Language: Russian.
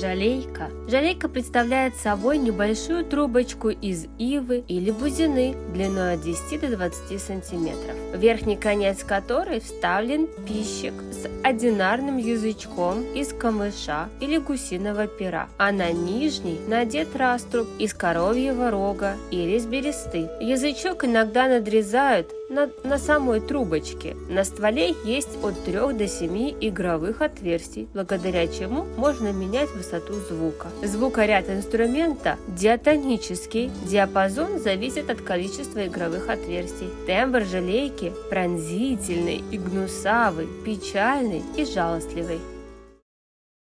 Жалейка. Жалейка представляет собой небольшую трубочку из ивы или бузины длиной от 10 до 20 сантиметров, верхний конец которой вставлен пищик с одинарным язычком из камыша или гусиного пера, а на нижний надет раструб из коровьего рога или из бересты. Язычок иногда надрезают на, на самой трубочке. На стволе есть от 3 до 7 игровых отверстий, благодаря чему можно менять высоту звука. Звукоряд инструмента диатонический. Диапазон зависит от количества игровых отверстий. Тембр желейки пронзительный и гнусавый, печальный и жалостливый.